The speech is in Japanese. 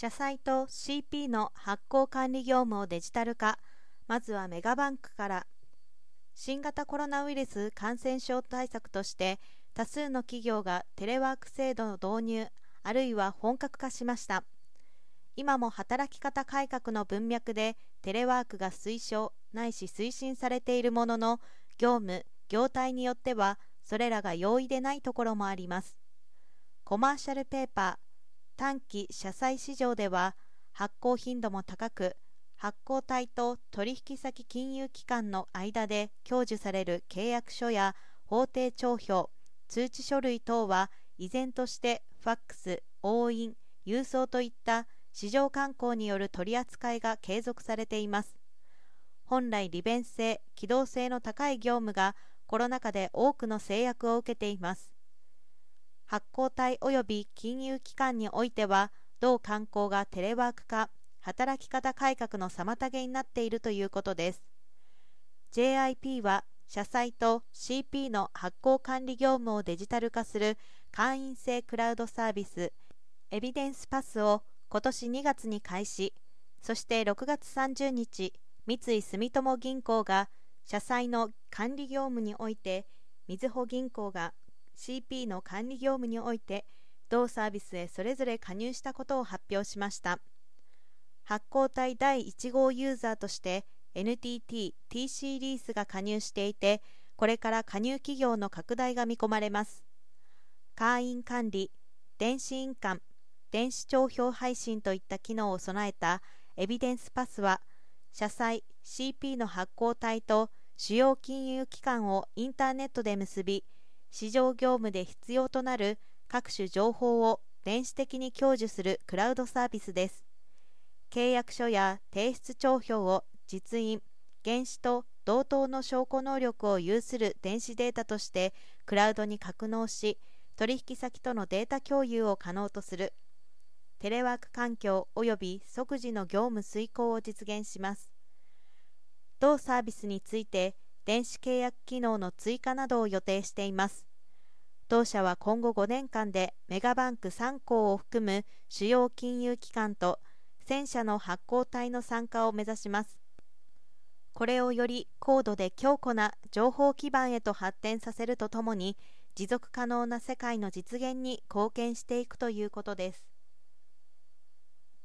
社債と CP の発行管理業務をデジタル化。まずはメガバンクから。新型コロナウイルス感染症対策として多数の企業がテレワーク制度の導入あるいは本格化しました。今も働き方改革の文脈でテレワークが推奨ないし推進されているものの業務業態によってはそれらが容易でないところもあります。コマーシャルペーパー短期社債市場では発行頻度も高く発行体と取引先金融機関の間で享受される契約書や法定帳票通知書類等は依然としてファックス押印郵送といった市場慣行による取り扱いが継続されています。本来利便性機動性の高い業務がコロナ禍で多くの制約を受けています。発行体及び金融機関においては同観光がテレワーク化働き方改革の妨げになっているということです。JIP は社債と CP の発行管理業務をデジタル化する会員制クラウドサービスエビデンスパスを今年2月に開始そして6月30日三井住友銀行が社債の管理業務においてみずほ銀行が CP の管理業務において同サービスへそれぞれ加入したことを発表しました。発行体第1号ユーザーとして NTT、TC リースが加入していてこれから加入企業の拡大が見込まれます。会員管理、電子印鑑、電子帳票配信といった機能を備えたエビデンスパスは社債 CP の発行体と主要金融機関をインターネットで結び市場業務で必要となる各種情報を電子的に享受するクラウドサービスです。契約書や提出帳票を実印原子と同等の証拠能力を有する電子データとしてクラウドに格納し取引先とのデータ共有を可能とする。テレワーク環境及び即時の業務遂行を実現します。同サービスについて電子契約機能の追加などを予定しています。同社は今後5年間でメガバンク3行を含む主要金融機関と1000社の発行体の参加を目指します。これをより高度で強固な情報基盤へと発展させるとともに持続可能な世界の実現に貢献していくということです。